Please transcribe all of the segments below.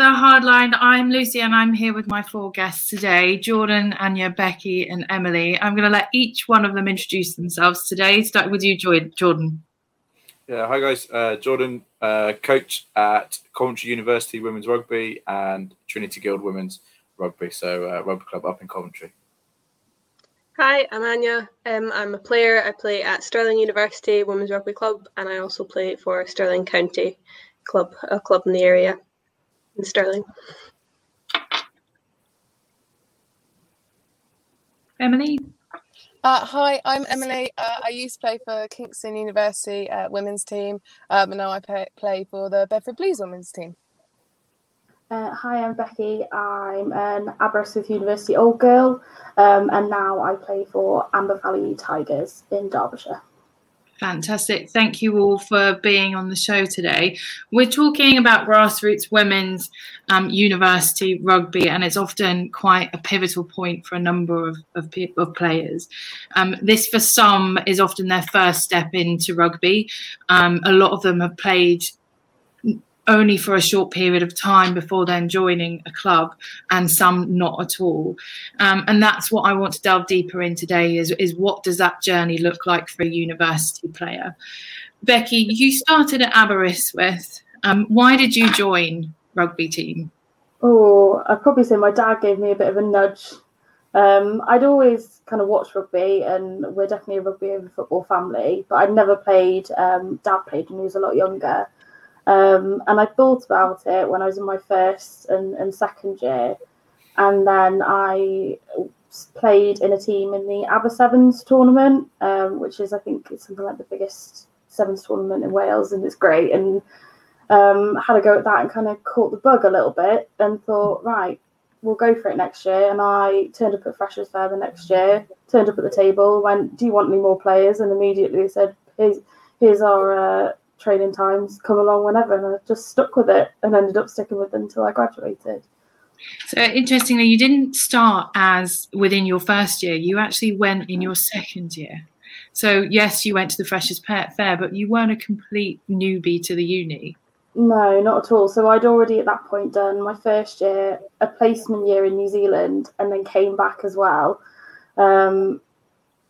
The Hardline. I'm Lucy and I'm here with my four guests today Jordan, Anya, Becky, and Emily. I'm going to let each one of them introduce themselves today. Start with you, Jordan. Yeah, hi guys. Uh, Jordan, uh, coach at Coventry University Women's Rugby and Trinity Guild Women's Rugby, so uh, rugby club up in Coventry. Hi, I'm Anya. Um, I'm a player. I play at Stirling University Women's Rugby Club, and I also play for Stirling County Club, a club in the area in Stirling. Emily. Uh, hi, I'm Emily. Uh, I used to play for Kingston University uh, women's team, um, and now I play, play for the Bedford Blues women's team. Uh, hi, I'm Becky. I'm an Aberystwyth University old girl, um, and now I play for Amber Valley Tigers in Derbyshire. Fantastic. Thank you all for being on the show today. We're talking about grassroots women's um, university rugby, and it's often quite a pivotal point for a number of, of, of players. Um, this, for some, is often their first step into rugby. Um, a lot of them have played only for a short period of time before then joining a club and some not at all um, and that's what i want to delve deeper in today is, is what does that journey look like for a university player becky you started at aberystwyth um, why did you join rugby team Oh, I'd probably say my dad gave me a bit of a nudge. Um, I'd always kind of watched rugby, and we're definitely a rugby over football family, but I'd never played. Um, dad played when he was a lot younger. Um, and I thought about it when I was in my first and, and second year. And then I played in a team in the Aber Sevens tournament, um, which is, I think, it's something like the biggest Sevens tournament in Wales, and it's great. And um, had a go at that and kind of caught the bug a little bit and thought, right, we'll go for it next year. And I turned up at Freshers Fair the next year, turned up at the table, went, do you want any more players? And immediately said, here's, here's our uh, training times, come along whenever. And I just stuck with it and ended up sticking with it until I graduated. so interestingly you didn't start as within your first year you actually went in your second year so yes you went to the freshers fair but you weren't a complete newbie to the uni No, not at all. So I'd already at that point done my first year, a placement year in New Zealand, and then came back as well. Um,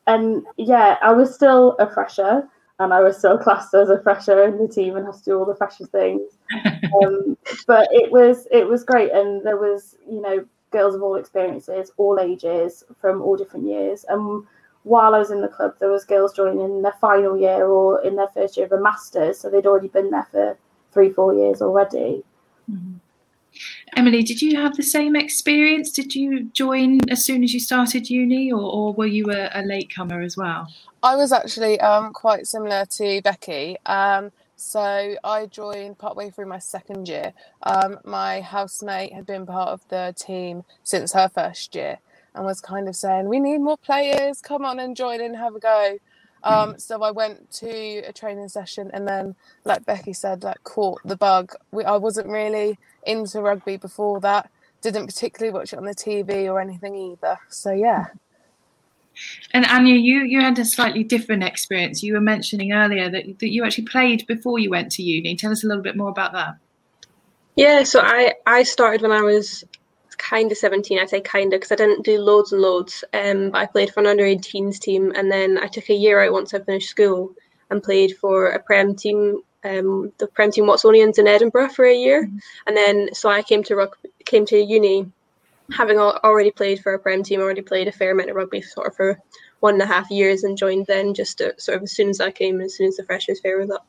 and yeah, I was still a fresher, and I was still classed as a fresher in the team and had to do all the fresher things. Um, but it was it was great, and there was you know girls of all experiences, all ages, from all different years. And while I was in the club, there was girls joining in their final year or in their first year of a masters, so they'd already been there for three, four years already. Emily, did you have the same experience? Did you join as soon as you started uni, or, or were you a, a latecomer as well? I was actually um, quite similar to Becky. Um, so I joined partway through my second year. Um, my housemate had been part of the team since her first year and was kind of saying, We need more players, come on and join and have a go. Um, so I went to a training session and then, like Becky said, like caught the bug. We, I wasn't really into rugby before that. Didn't particularly watch it on the TV or anything either. So yeah. And Anya, you you had a slightly different experience. You were mentioning earlier that that you actually played before you went to uni. Tell us a little bit more about that. Yeah, so I I started when I was kind of 17. I say kind of because I didn't do loads and loads. Um, but I played for an under 18s team, and then I took a year out once I finished school and played for a prem team, um, the prem team Watsonians in Edinburgh for a year, and then so I came to came to uni, having already played for a prem team, already played a fair amount of rugby sort of for one and a half years, and joined then just to, sort of as soon as I came, as soon as the freshers fair was up.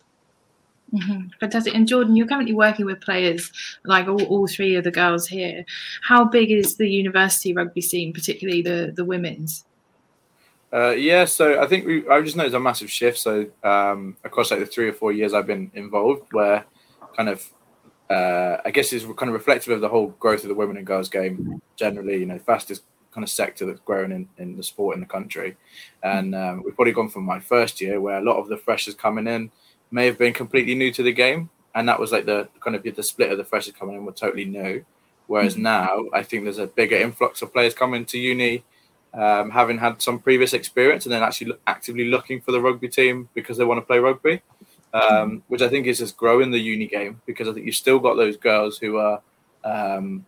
Mm-hmm. Fantastic. And Jordan, you're currently working with players like all, all three of the girls here. How big is the university rugby scene, particularly the, the women's? Uh, yeah, so I think we, I've just noticed a massive shift. So um, across like the three or four years I've been involved, where kind of uh, I guess is kind of reflective of the whole growth of the women and girls game generally. You know, fastest kind of sector that's growing in, in the sport in the country, and um, we've probably gone from my first year where a lot of the freshers coming in may have been completely new to the game, and that was like the kind of the split of the freshers coming in were totally new. Whereas mm-hmm. now I think there's a bigger influx of players coming to uni um, having had some previous experience and then actually actively looking for the rugby team because they want to play rugby, um, which I think is just growing the uni game because I think you've still got those girls who are, um,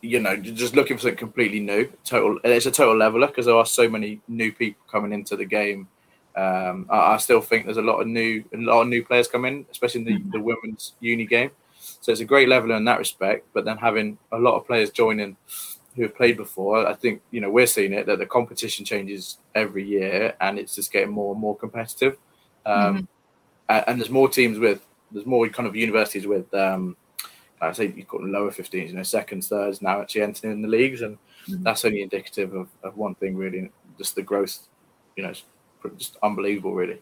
you know, just looking for something completely new. Total, it's a total leveler because there are so many new people coming into the game. Um, I, I, still think there's a lot of new, a lot of new players coming, especially in the, mm-hmm. the women's uni game. So it's a great leveler in that respect. But then having a lot of players joining who have played before, I think you know we're seeing it that the competition changes every year and it's just getting more and more competitive. Um, mm-hmm. and, there's more teams with there's more kind of universities with um, I say you call them lower 15s, you know, seconds, thirds now actually entering in the leagues, and mm-hmm. that's only indicative of, of one thing really, just the growth. You know, just unbelievable, really.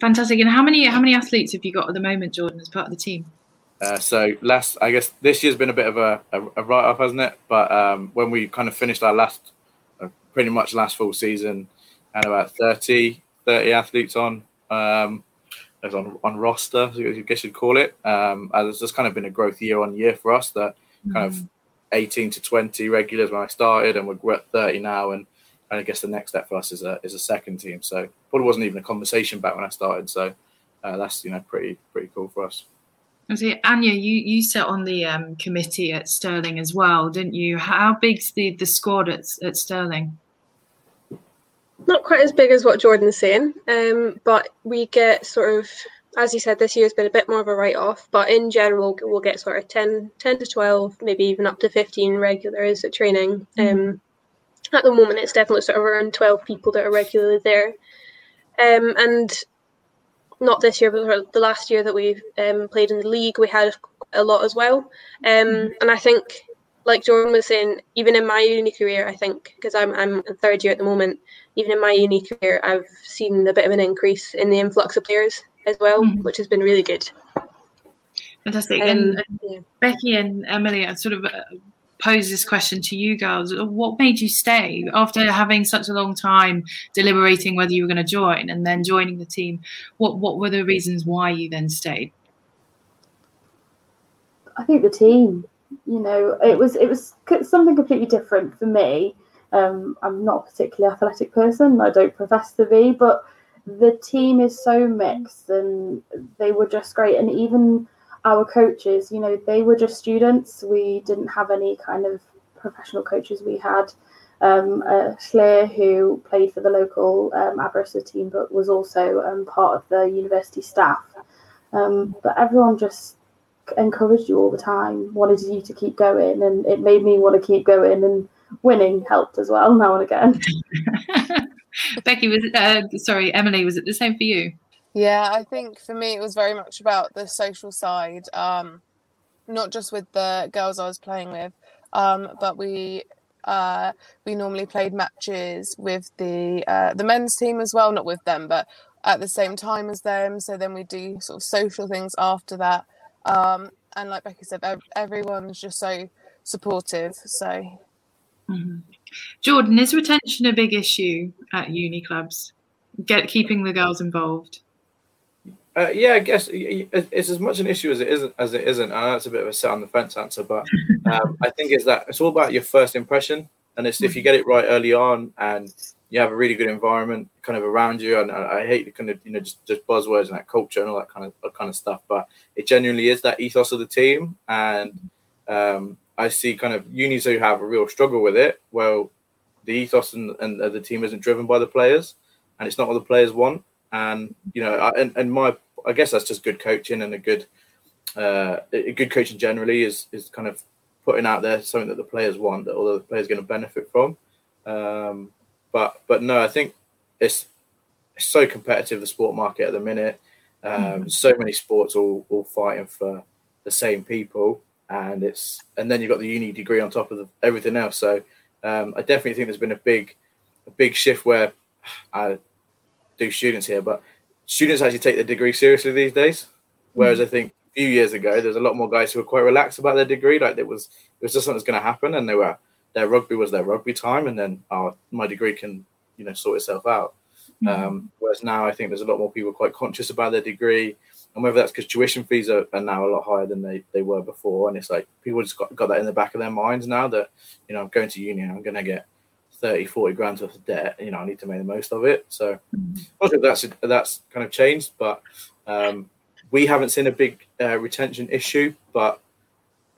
Fantastic. And how many how many athletes have you got at the moment, Jordan, as part of the team? Uh, so last, I guess this year's been a bit of a, a, a write-off, hasn't it? But um, when we kind of finished our last, uh, pretty much last full season, and about 30, 30 athletes on, um, on on roster, I guess you'd call it. Um, it's just kind of been a growth year on year for us. That mm-hmm. kind of mm. 18 to 20 regulars when I started, and we're at 30 now. And, and I guess the next step for us is a is a second team. So probably wasn't even a conversation back when I started. So uh, that's you know pretty pretty cool for us. See, Anya, you, you sat on the um, committee at Stirling as well, didn't you? How big's the, the squad at, at Stirling? Not quite as big as what Jordan's saying, um, but we get sort of, as you said, this year's been a bit more of a write off, but in general, we'll get sort of 10, 10 to 12, maybe even up to 15 regulars at training. Mm-hmm. Um, at the moment, it's definitely sort of around 12 people that are regularly there. Um, and not this year, but the last year that we um, played in the league, we had a lot as well. Um, mm-hmm. and I think, like Jordan was saying, even in my uni career, I think because I'm I'm in third year at the moment, even in my uni career, I've seen a bit of an increase in the influx of players as well, mm-hmm. which has been really good. Fantastic. Um, and, yeah. Becky and Emily are sort of uh, pose this question to you girls. What made you stay after having such a long time deliberating whether you were going to join and then joining the team? What what were the reasons why you then stayed? I think the team you know it was it was something completely different for me. Um, i'm not a particularly athletic person i don't profess to be but the team is so mixed and they were just great. And even our coaches, you know, they were just students. We didn't have any kind of professional coaches. We had um, uh, who played for the local um, Aberystwyth team, but was also um, part of the university staff. Um, but everyone just encouraged you all the time, wanted you to keep going, and it made me want to keep going. And winning helped as well now and again. Becky was uh, sorry, Emily, was it the same for you? Yeah, I think for me it was very much about the social side, um, not just with the girls I was playing with, um, but we uh, we normally played matches with the uh, the men's team as well, not with them, but at the same time as them. So then we do sort of social things after that. Um, and like Becky said, everyone's just so supportive. So, mm-hmm. Jordan, is retention a big issue at uni clubs? Get keeping the girls involved. Uh, yeah, I guess it's as much an issue as it isn't. As it isn't. I know it's a bit of a set on the fence answer, but um, I think it's that it's all about your first impression, and it's if you get it right early on, and you have a really good environment kind of around you. And I, hate the kind of you know just, just buzzwords and that culture and all that kind of that kind of stuff, but it genuinely is that ethos of the team. And um, I see kind of unis who have a real struggle with it. Well, the ethos and, and the team isn't driven by the players, and it's not what the players want. And you know, I, and, and my I guess that's just good coaching and a good uh, a good coaching generally is is kind of putting out there something that the players want that all the players are going to benefit from. Um, but but no, I think it's it's so competitive the sport market at the minute, Um, Mhm. So many sports all all fighting for the same people, and it's and then you've got the uni degree on top of the, everything else. So um, I definitely think there's been a big a big shift where I do students here, but students actually take their degree seriously these days. Whereas I think a few years ago, there's a lot more guys who were quite relaxed about their degree. Like it was, it was just something that's going to happen, and they were their rugby was their rugby time, and then oh, my degree can you know sort itself out. Um, whereas now, I think there's a lot more people quite conscious about their degree, and whether that's because tuition fees are, are now a lot higher than they, they were before, and it's like people just got, got that in the back of their minds now that you know I'm going to uni, I'm going to get 30, 40 grand worth of debt. You know, I need to make the most of it. So I think that's that's kind of changed, but um, we haven't seen a big uh, retention issue, but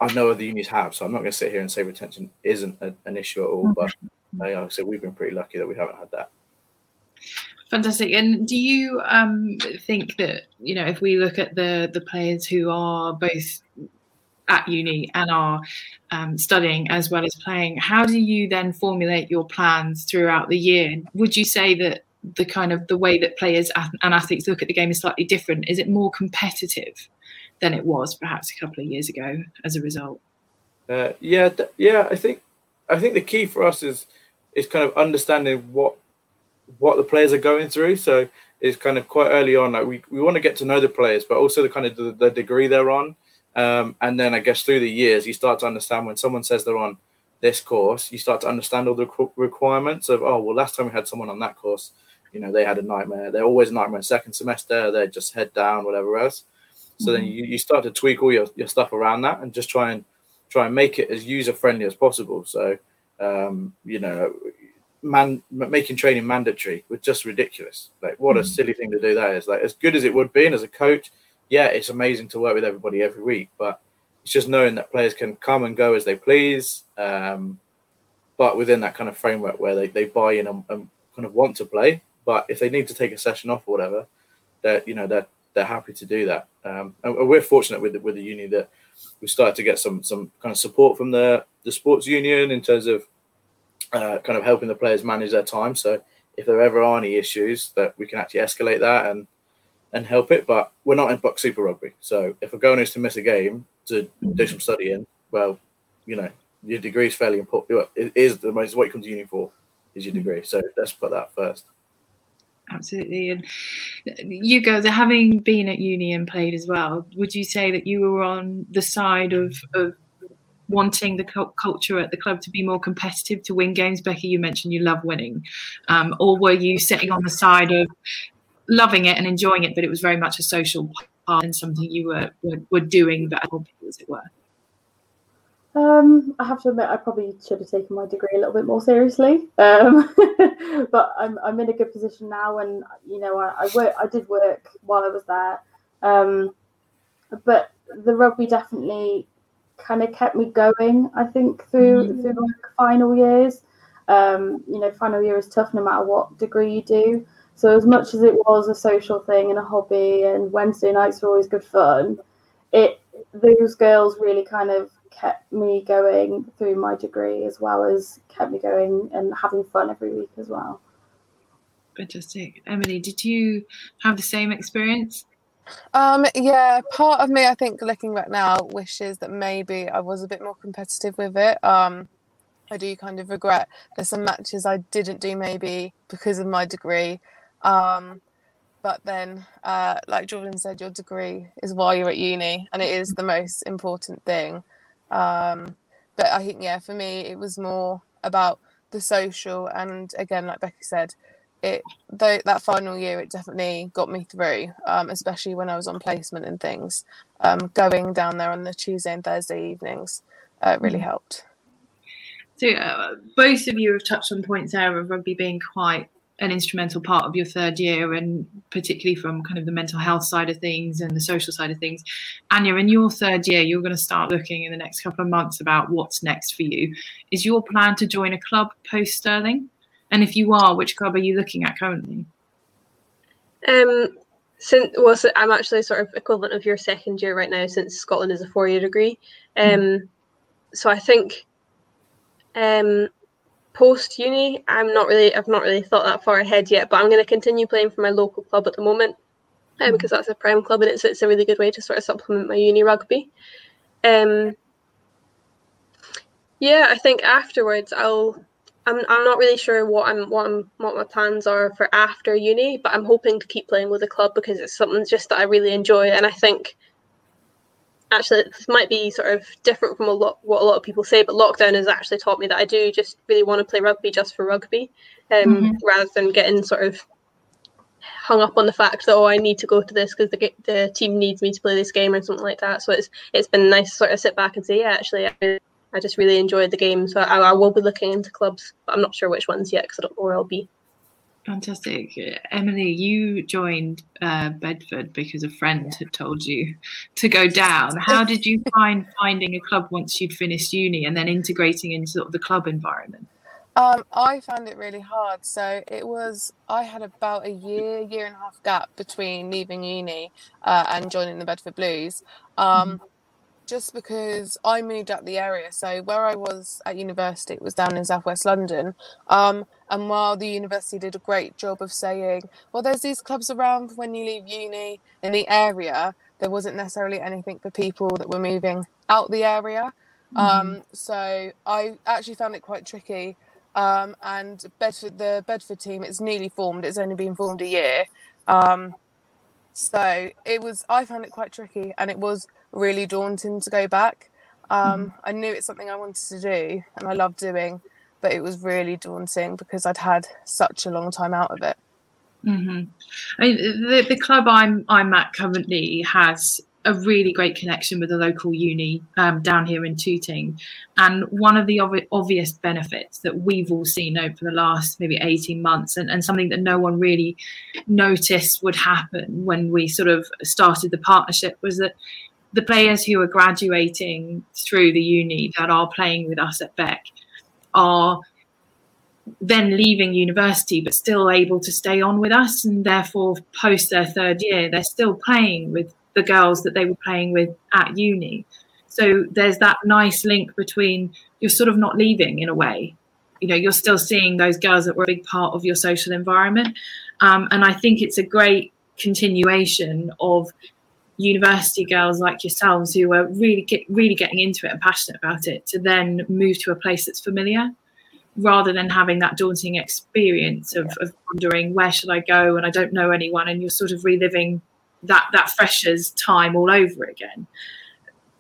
I know other unions have. So I'm not going to sit here and say retention isn't a, an issue at all. But uh, like I said, we've been pretty lucky that we haven't had that. Fantastic. And do you um, think that you know if we look at the the players who are both at uni and are um, studying as well as playing, how do you then formulate your plans throughout the year? Would you say that the kind of the way that players and athletes look at the game is slightly different? Is it more competitive than it was perhaps a couple of years ago as a result? Uh, yeah, d- yeah. I think I think the key for us is is kind of understanding what what the players are going through. So it's kind of quite early on. Like we, we want to get to know the players, but also the kind of the, the degree they're on. Um, and then I guess through the years, you start to understand when someone says they're on this course, you start to understand all the requ- requirements of oh well, last time we had someone on that course, you know, they had a nightmare. They're always a nightmare. Second semester, they're just head down, whatever else. So then you, you start to tweak all your, your stuff around that and just try and try and make it as user friendly as possible. So um, you know, man making training mandatory was just ridiculous. Like what a silly thing to do that is. Like as good as it would be, and as a coach, yeah, it's amazing to work with everybody every week, but it's just knowing that players can come and go as they please, um, but within that kind of framework where they, they buy in and, and kind of want to play. But if they need to take a session off or whatever, that you know they're they're happy to do that. Um, and we're fortunate with the, with the uni that we started to get some some kind of support from the the sports union in terms of uh, kind of helping the players manage their time. So if there ever are any issues, that we can actually escalate that and and help it. But we're not in BUCS Super Rugby, so if a goal is to miss a game to do some studying, well, you know, your degree is fairly important. It is the most what you come to uni for is your degree. So let's put that first. Absolutely. And you guys, having been at uni and played as well, would you say that you were on the side of, of wanting the culture at the club to be more competitive to win games? Becky, you mentioned you love winning. Um, or were you sitting on the side of loving it and enjoying it, but it was very much a social part and something you were, were, were doing that as it were? Um, I have to admit, I probably should have taken my degree a little bit more seriously. Um, but I'm I'm in a good position now, and you know, I, I work. I did work while I was there, um, but the rugby definitely kind of kept me going. I think through through like final years. Um, you know, final year is tough no matter what degree you do. So as much as it was a social thing and a hobby, and Wednesday nights were always good fun, it those girls really kind of kept me going through my degree as well as kept me going and having fun every week as well. Fantastic. Emily, did you have the same experience? Um, yeah, part of me, I think, looking back now, wishes that maybe I was a bit more competitive with it. Um, I do kind of regret there's some matches I didn't do maybe because of my degree. Um, but then, uh, like Jordan said, your degree is while you're at uni, and it is the most important thing. Um, but I think, yeah, for me, it was more about the social, and again, like Becky said, it though that final year it definitely got me through um, especially when i was on placement and things. Um, going down there on the tuesday and thursday evenings uh, really helped. So, uh, both of you have touched on points there of rugby being quite an instrumental part of your third year, and particularly from kind of the mental health side of things and the social side of things. Anya, in your third year, you're going to start looking in the next couple of months about what's next for you. Is your plan to join a club post Stirling? And if you are, which club are you looking at currently? Um, since well, so I'm actually sort of equivalent of your second year right now, since Scotland is a four-year degree. Um, so I think, um, post uni, I'm not really, I've not really thought that far ahead yet. But I'm going to continue playing for my local club at the moment. um, because that's a prem club and it's it's a really good way to sort of supplement my uni rugby. Um, yeah, I think afterwards I'll. I'm, I'm not really sure what I'm what I'm what my plans are for after uni, but I'm hoping to keep playing with the club because it's something just that I really enjoy, and I think actually this might be sort of different from a lot what a lot of people say, but lockdown has actually taught me that I do just really want to play rugby just for rugby, um, mm-hmm. rather than getting sort of hung up on the fact that oh I need to go to this because the the team needs me to play this game or something like that. So it's it's been nice to sort of sit back and say yeah actually I, I just really enjoyed the game. So I, I will be looking into clubs, but I'm not sure which ones yet because I don't know where I'll be. Fantastic. Emily, you joined uh, Bedford because a friend had told you to go down. How did you find finding a club once you'd finished uni and then integrating into sort of the club environment? Um, I found it really hard. So it was, I had about a year, year and a half gap between leaving uni uh, and joining the Bedford Blues. Um, mm-hmm just because I moved out the area. So where I was at university it was down in southwest London. Um, and while the university did a great job of saying, well, there's these clubs around when you leave uni in the area, there wasn't necessarily anything for people that were moving out the area. Mm-hmm. Um, so I actually found it quite tricky. Um, and Bedford, the Bedford team, it's newly formed. It's only been formed a year. Um, so it was. I found it quite tricky, and it was really daunting to go back. Um, mm. I knew it's something I wanted to do and I love doing, but it was really daunting because I'd had such a long time out of it. Mm-hmm. I mean, the, the club I'm I'm at currently has a really great connection with the local uni um, down here in Tooting. And one of the ob- obvious benefits that we've all seen over the last maybe 18 months, and, and something that no one really noticed would happen when we sort of started the partnership, was that the players who are graduating through the uni that are playing with us at Beck are then leaving university but still able to stay on with us. And therefore post their third year they're still playing with the girls that they were playing with at uni. So there's that nice link between you're sort of not leaving in a way. You know you're still seeing those girls that were a big part of your social environment. Um, and i think it's a great continuation of university girls like yourselves who are really get, really getting into it and passionate about it to then move to a place that's familiar rather than having that daunting experience of, of wondering where should I go and I don't know anyone and you're sort of reliving that that freshers time all over again.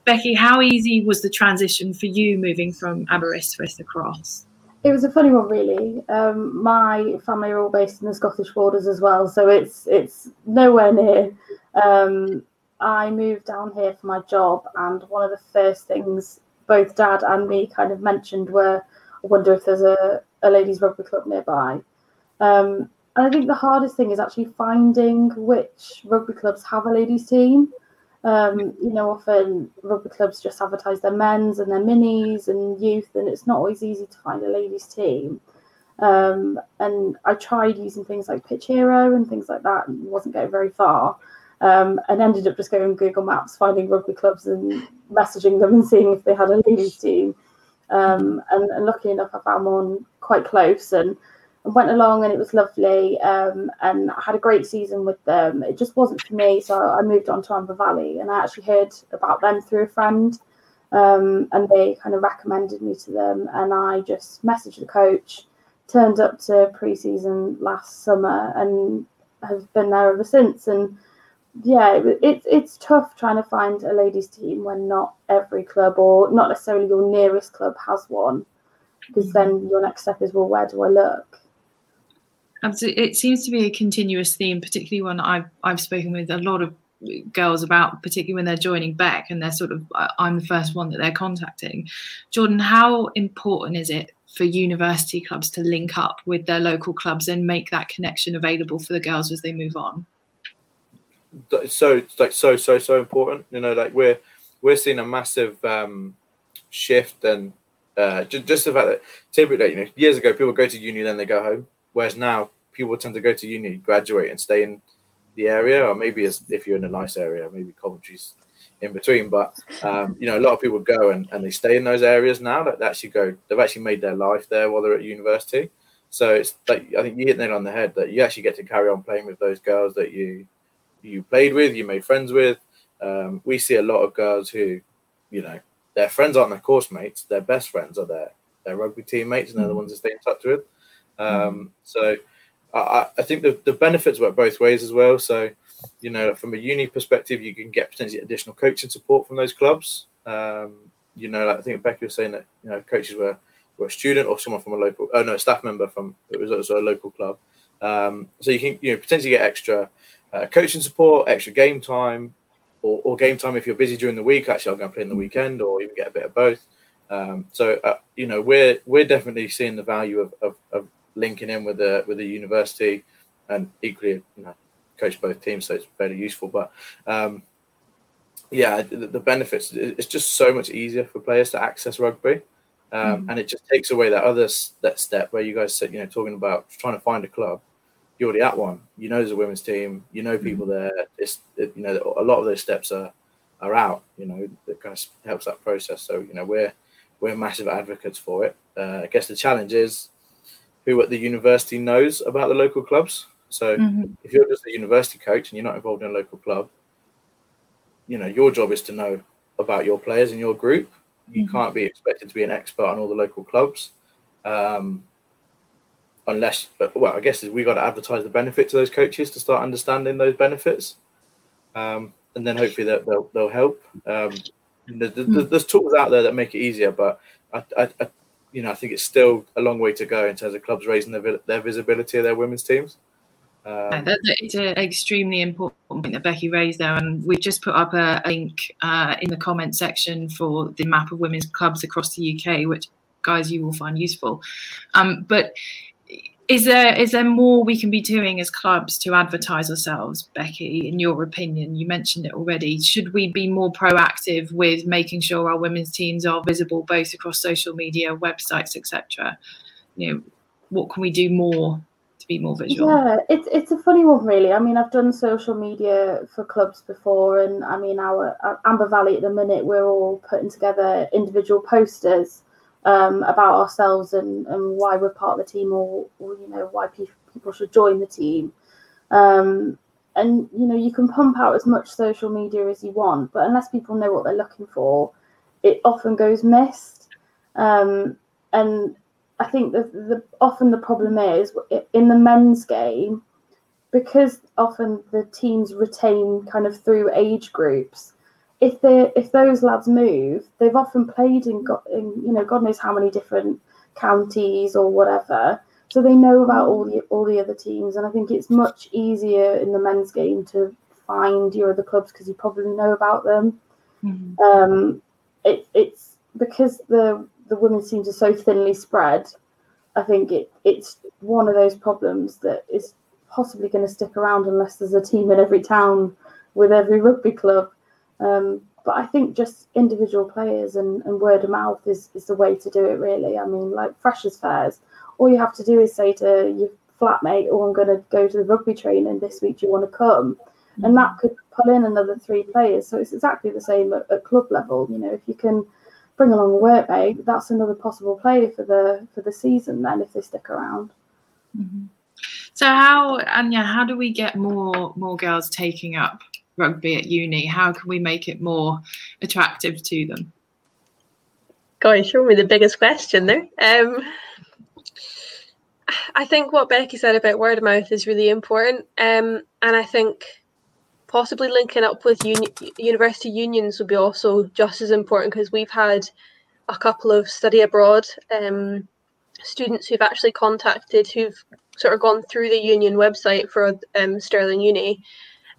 Becky, how easy was the transition for you moving from Aberystwyth across? It was a funny one, really. Um, my family are all based in the Scottish borders as well, so it's it's nowhere near. Um, I moved down here for my job, and one of the first things both Dad and me kind of mentioned were, I wonder if there's a, a ladies' rugby club nearby. Um, and I think the hardest thing is actually finding which rugby clubs have a ladies' team. Um, you know, often rugby clubs just advertise their men's and their minis and youth, and it's not always easy to find a ladies' team. Um, and I tried using things like Pitch Hero and things like that, and wasn't getting very far um, and ended up just going Google Maps, finding rugby clubs and messaging them and seeing if they had a ladies team. Um, and, and, luckily enough, I found one quite close and, and went along, and it was lovely. Um, and I had a great season with them. It just wasn't for me, so I moved on to Amber Valley, and I actually heard about them through a friend. Um, and they kind of recommended me to them, and I just messaged the coach, turned up to pre-season last summer, and have been there ever since. And yeah, it's it's tough trying to find a ladies' team when not every club or not necessarily your nearest club has one, because mm. then your next step is well, where do I look? Absolutely, it seems to be a continuous theme, particularly when I've I've spoken with a lot of girls about, particularly when they're joining Beck and they're sort of I'm the first one that they're contacting. Jordan, how important is it for university clubs to link up with their local clubs and make that connection available for the girls as they move on? So like so so so important. You know, like we're we're seeing a massive um, shift and uh, just, just the fact that typically, you know, years ago people go to uni then they go home, whereas now people tend to go to uni, graduate, and stay in the area, or maybe if you're in a nice area, maybe Coventry's in between. But um, you know, a lot of people go and, and they stay in those areas now that they actually go. They've actually made their life there while they're at university. So it's like I think you hit nail on the head that you actually get to carry on playing with those girls that you you played with, you made friends with. Um, we see a lot of girls who, you know, their friends aren't their course mates, their best friends are their their rugby teammates, and they're the ones to stay in touch with. Um, so I, I think the, the benefits work both ways as well. So, you know, from a uni perspective, you can get potentially additional coaching support from those clubs. Um, you know, like I think Becky was saying that you know coaches were were a student or someone from a local, oh no, a staff member from it was also a local club. Um, so you can you know potentially get extra uh, coaching support, extra game time, or, or, game time if you're busy during the week. Actually, I'll go and play in the weekend, or even get a bit of both. Um, so uh, you know, we're we're definitely seeing the value of, of, of, linking in with the with the university, and equally, you know, coach both teams, so it's very useful. But um, yeah, the, the, benefits it's just so much easier for players to access rugby. Um, mm. and it just takes away that other that step where you guys said, you know, talking about trying to find a club you're already at one. You know there's a women's team. You know people mm-hmm. there. It's it, you know a lot of those steps are are out. You know that kind of helps that process. So you know we're we're massive advocates for it. Uh, I guess the challenge is who at the university knows about the local clubs. So mm-hmm. if you're just a university coach and you're not involved in a local club, you know your job is to know about your players in your group. You mm-hmm. can't be expected to be an expert on all the local clubs. Um, unless, well, I guess is we got to advertise the benefit to those coaches to start understanding those benefits, um, and then hopefully that they'll, they'll help. Um, there's, there's tools out there that make it easier, but I, I, I, you know, I think it's still a long way to go in terms of clubs raising their, their visibility of their women's teams. Um, it's an extremely important point that Becky raised there, and we've just put up a link uh, in the comment section for the map of women's clubs across the UK, which guys you will find useful. Um, but is there is there more we can be doing as clubs to advertise ourselves becky in your opinion? You mentioned it already. Should we be more proactive with making sure our women's teams are visible both across social media websites etc you know what can we do more to be more visual? Yeah it's it's a funny one really. I mean i've done social media for clubs before and i mean our, amber valley at the minute we're all putting together individual posters um, about ourselves and, and why we're part of the team or, or you know why pe- people should join the team. Um, and you know you can pump out as much social media as you want but unless people know what they're looking for it often goes missed. Um, and i think that the often the problem is in the men's game because often the teams retain kind of through age groups if they if those lads move, they've often played in, in you know God knows how many different counties or whatever, so they know about all the all the other teams. And I think it's much easier in the men's game to find your other clubs because you probably know about them. Mm-hmm. Um, it, it's because the the women's teams are so thinly spread. I think it it's one of those problems that is possibly going to stick around unless there's a team in every town with every rugby club. Um, but I think just individual players and, and word of mouth is, is the way to do it, really. I mean, like freshers' fairs, all you have to do is say to your flatmate, Oh, I'm going to go to the rugby training this week. Do you want to come? Mm-hmm. And that could pull in another three players. So it's exactly the same at, at club level. You know, if you can bring along a workmate, that's another possible player for the for the season. Then, if they stick around. Mm-hmm. So how Anya, how do we get more more girls taking up rugby at uni? How can we make it more attractive to them? Going, show me the biggest question there. Um, I think what Becky said about word of mouth is really important, um, and I think possibly linking up with uni- university unions would be also just as important because we've had a couple of study abroad um, students who've actually contacted who've sort of gone through the union website for um, Stirling Uni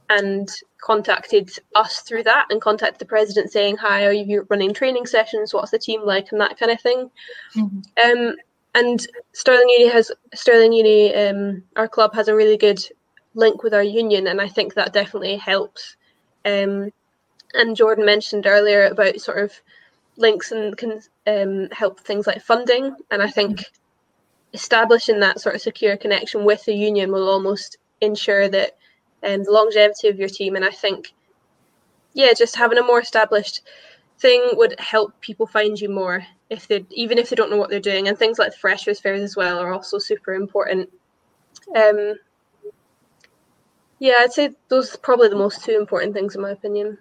and contacted us through that and contacted the president saying, Hi, are you running training sessions? What's the team like? And that kind of thing. Mm-hmm. Um, and Stirling Uni has Stirling Uni, um, our club has a really good link with our union, and I think that definitely helps. Um, and Jordan mentioned earlier about sort of links and can um, help things like funding, and I think mm-hmm. establishing that sort of secure connection with the union will almost ensure that and the longevity of your team. And I think, yeah, just having a more established thing would help people find you more if they even if they don't know what they're doing. And things like freshers fairs as well are also super important. Um, Yeah, I'd say those are probably the most two important things in my opinion.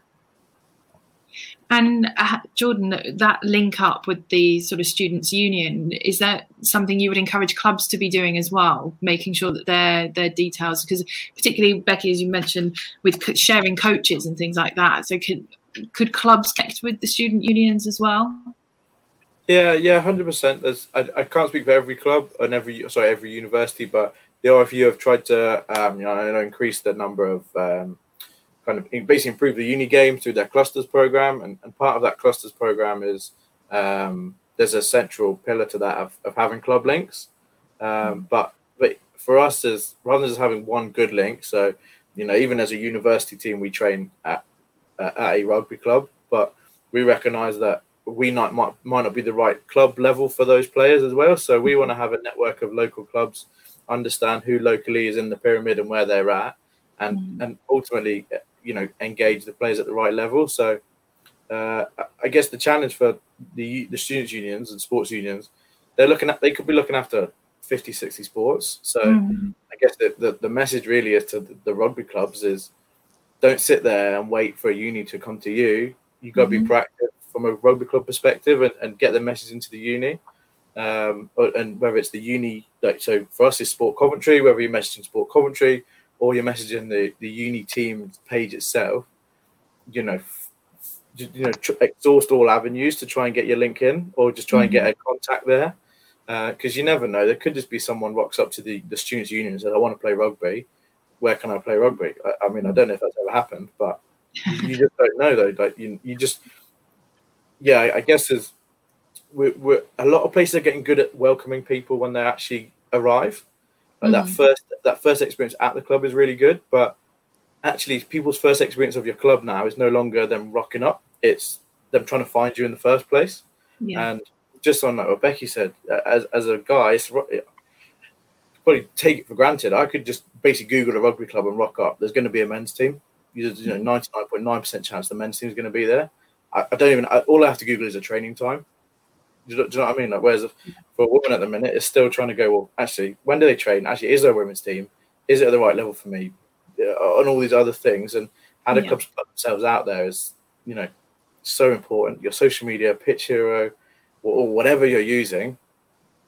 And uh, Jordan, that link up with the sort of students' union is that something you would encourage clubs to be doing as well, making sure that their their details, because particularly Becky, as you mentioned, with sharing coaches and things like that. So could could clubs connect with the student unions as well? Yeah, yeah, hundred percent. There's I, I can't speak for every club and every sorry every university, but the RFU have tried to um, you know increase the number of um, kind of basically improve the uni game through their clusters program, and, and part of that clusters program is um, there's a central pillar to that of, of having club links. Um, mm. but but for us, as rather than just having one good link, so you know even as a university team, we train at at a rugby club, but we recognise that we might, might might not be the right club level for those players as well. So we want to have a network of local clubs, understand who locally is in the pyramid and where they're at, and mm. and ultimately you know engage the players at the right level. So uh, I guess the challenge for the the students unions and sports unions, they're looking at they could be looking after 50, 60 sports. So mm. I guess the, the, the message really is to the, the, rugby clubs is don't sit there and wait for a uni to come to you. You've got to mm-hmm. be proactive from a rugby club perspective and, and get the message into the uni. Um, and whether it's the uni, like so for us, it's Sport Coventry, whether you're messaging Sport Coventry or you're messaging the, the uni team page itself, you know, you know, tr- exhaust all avenues to try and get your link in, or just try mm-hmm. and get mm-hmm. a contact there, because uh, you never know. There could just be someone rocks up to the the students' union and says, "I want to play rugby. Where can I play rugby?" I, I mean, I don't know if that's ever happened, but you just don't know though. Like you, you just, yeah, I guess there's, we're, we're a lot of places are getting good at welcoming people when they actually arrive. Like mm-hmm. that first that first experience at the club is really good, but actually people's first experience of your club now is no longer them rocking up. It's them trying to find you in the first place. Yeah. And just on what Becky said, as, as a guy, it's probably take it for granted. I could just basically Google a rugby club and rock up. There's going to be a men's team. You know 99.9% mm. chance the men's team is going to be there. I, I don't even. I, all I have to Google is a training time. Do you, do you know what I mean? Like, whereas for a woman at the minute, it's still trying to go. Well, actually, when do they train? Actually, is there a women's team? Is it at the right level for me? On all these other things, and how the yeah. clubs put themselves out there is, you know, so important. Your social media, Pitch Hero, or, whatever you're using,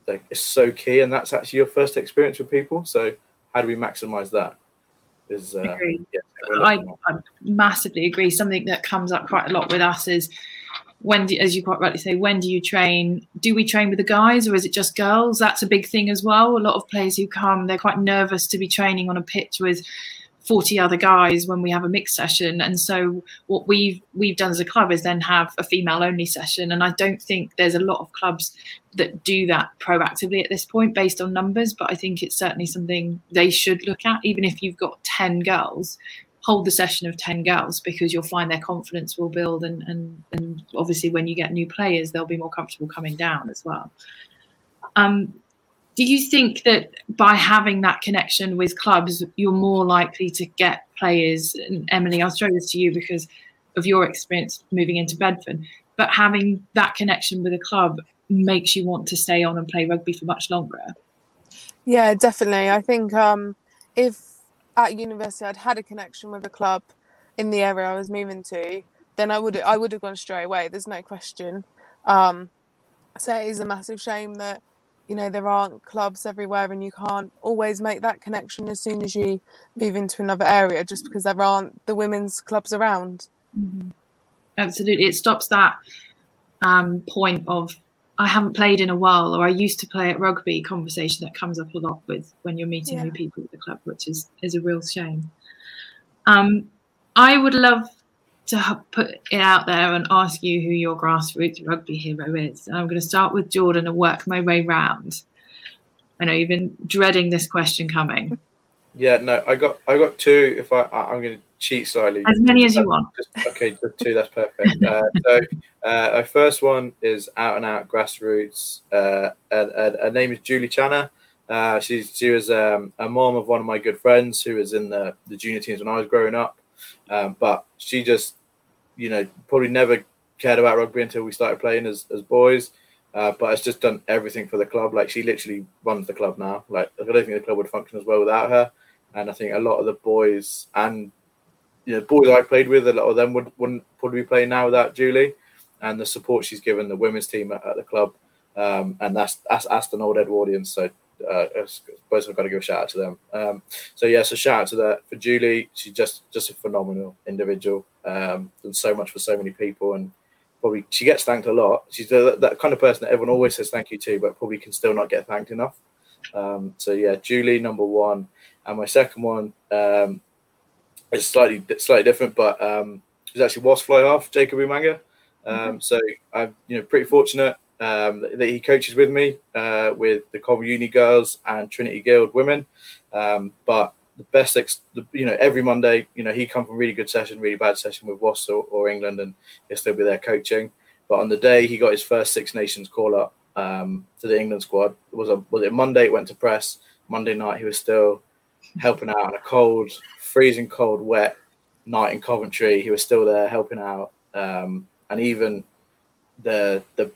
like, is so key, and that's actually your first experience with people. So, how do we maximize that? Is uh, yeah, I, I massively agree. Something that comes up quite a lot with us is when do, as you quite rightly say when do you train? Do we train with the guys or is it just girls? That's a big thing as well. A lot of players who come they're quite nervous to be training on a pitch with 40 other guys when we have a mixed session. And so what we've we've done as a club is then have a female only session. And i don't think there's a lot of clubs that do that proactively at this point based on numbers but i think it's certainly something they should look at. Even if you've got 10 girls hold the session of 10 girls because you'll find their confidence will build and, and, and obviously when you get new players they'll be more comfortable coming down as well. Um, do you think that by having that connection with clubs you're more likely to get players and emily i'll throw this to you because of your experience moving into bedford but having that connection with a club makes you want to stay on and play rugby for much longer? Yeah definitely. I think um, if at university I'd had a connection with a club in the area I was moving to, then I would I would have gone straight away. There's no question. Um, so it is a massive shame that you know there aren't clubs everywhere and you can't always make that connection as soon as you move into another area just because there aren't the women's clubs around. Mm-hmm. Absolutely, it stops that um, point of I haven't played in a while, or I used to play at rugby conversation that comes up a lot with when you're meeting yeah. new people at the club, which is is a real shame. Um, I would love to put it out there and ask you who your grassroots rugby hero is. And I'm going to start with Jordan and work my way round. I know you've been dreading this question coming. Yeah, no, I got I got two. If I I'm going to cheat slightly. As many as you want. Just, okay, just two. That's perfect. Uh, so uh, our first one is out and out grassroots. Uh, her name is Julie Channer. Uh, she she was um, a mom of one of my good friends who was in the, the junior teams when I was growing up. Um, but she just, you know, probably never cared about rugby until we started playing as, as boys. Uh, but has just done everything for the club. Like she literally runs the club now. Like I don't think the club would function as well without her. and I think a lot of the boys and you know boys I played with, a lot of them would wouldn't probably be playing now without Julie, and the support she's given the women's team at, at the club, um, and that's that's Aston Old Edwardians. So uh, I suppose I've got to give a shout out to them. Um, so yeah, so shout out to that for Julie. She's just just a phenomenal individual. Um, done so much for so many people, and probably she gets thanked a lot. She's the, that kind of person that everyone always says thank you to, but probably can still not get thanked enough. Um, so yeah, Julie number one, and my second one um, is slightly slightly different, but um, it's actually was fly half Jacob Umaga. Um, mm-hmm. So I'm you know pretty fortunate um, that he coaches with me uh, with the Coventry Uni girls and Trinity Guild women. Um, but the best, ex- the, you know, every Monday, you know, he come from really good session, really bad session with Wasps or, or, England, and he'll still be there coaching. But on the day he got his first Six Nations call up um, to the England squad, it was a was it Monday? It went to press. Monday night he was still helping out on a cold, freezing cold, wet night in Coventry. He was still there helping out, um, and even the the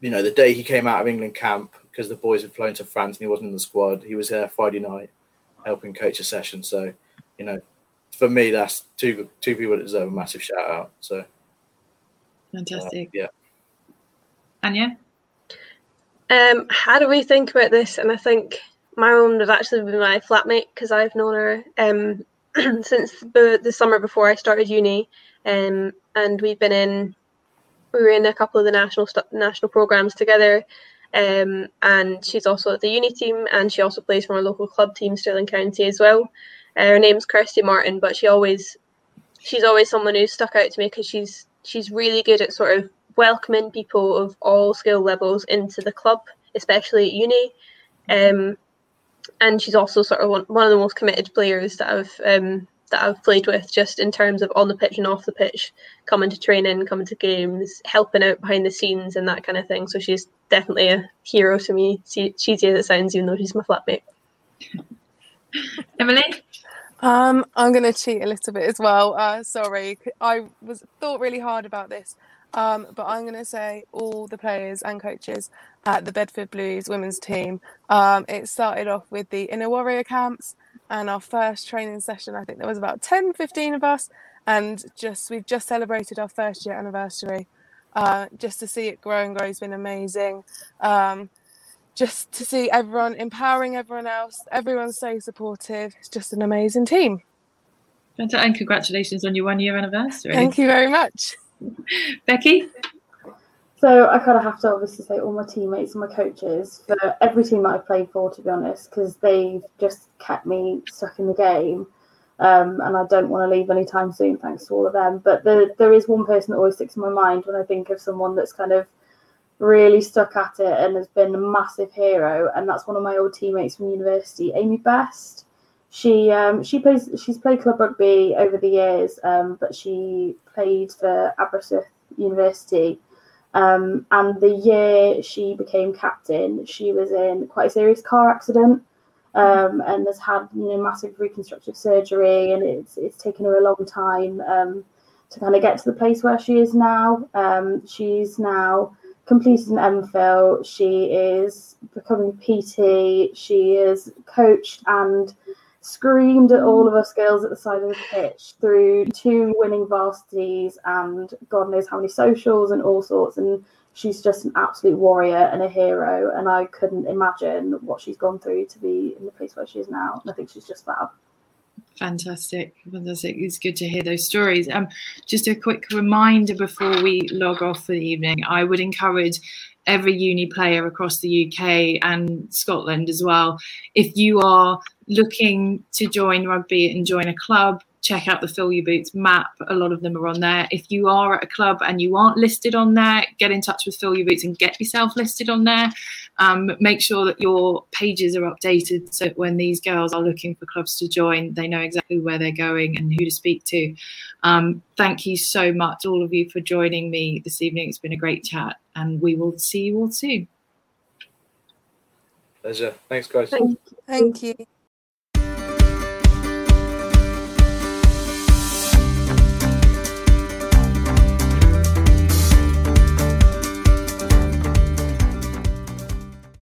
you know, the day he came out of England camp because the boys had flown to France and he wasn't in the squad, he was there Friday night helping coach a session. So, you know, for me, that's two two people that deserve a massive shout out. So, fantastic. Uh, yeah. Anya? Um, how do we think about this? And I think my mum would actually be my flatmate because I've known her um, since the, the summer before I started uni. Um, and we've been in we were in a couple of the national st- national programs together. Um, and she's also at the uni team, and she also plays for our local club team, Stirling County, as well. Uh, her name's Kirsty Martin, but she always she's always someone who's stuck out to me because she's she's really good at sort of welcoming people of all skill levels into the club, especially at uni. Um, and she's also sort of one, one of the most committed players that I've um, that I've played with, just in terms of on the pitch and off the pitch, coming to training, coming to games, helping out behind the scenes, and that kind of thing. So she's definitely a hero to me. cheesy as it sounds, even though she's my flatmate. Emily. Um, I'm going to cheat a little bit as well. Uh, sorry, I was thought really hard about this, um, but I'm going to say all the players and coaches at the Bedford Blues women's team. Um, it started off with the Inner Warrior camps and our first training session i think there was about 10 15 of us and just we've just celebrated our first year anniversary. Uh, just to see it grow and grow has been amazing. Um, just to see everyone empowering everyone else everyone's so supportive. It's just an amazing team. And congratulations on your one year anniversary. Thank you very much becky so I kind of have to obviously say all my teammates and my coaches for every team that I've played for, to be honest, because they've just kept me stuck in the game. Um, and I don't want to leave anytime soon, thanks to all of them. But the, there is one person that always sticks in my mind when I think of someone that's kind of really stuck at it and has been a massive hero, and that's one of my old teammates from university, Amy Best. She um, she plays she's played club rugby over the years, um, but she played for Aberystwyth University um, and the year she became captain, she was in quite a serious car accident um, and has had you know massive reconstructive surgery, and it's it's taken her a long time um, to kind of get to the place where she is now. Um, she's now completed an MPhil. She is becoming PT. She is coached and screamed at all of us girls at the side of the pitch through two winning varsities and God knows how many socials and all sorts. And she's just an absolute warrior and a hero. And I couldn't imagine what she's gone through to be in the place where she is now. And I think she's just fab. Fantastic, fantastic. It's good to hear those stories. Um, just a quick reminder before we log off for the evening. I would encourage every uni player across the UK and Scotland as well. If you are looking to join rugby and join a club, check out the Fill Your Boots map. A lot of them are on there. If you are at a club and you aren't listed on there, get in touch with Fill Your Boots and get yourself listed on there. Um, make sure that your pages are updated so when these girls are looking for clubs to join, they know exactly where they're going and who to speak to. Um, thank you so much, all of you, for joining me this evening. It's been a great chat, and we will see you all soon. Pleasure. Thanks, guys. Thank you. Thank you.